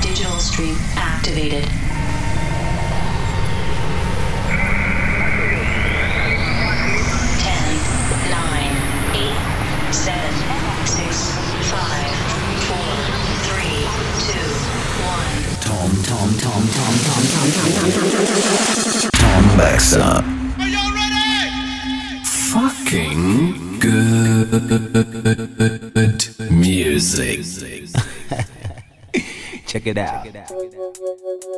Digital stream activated. Check it out.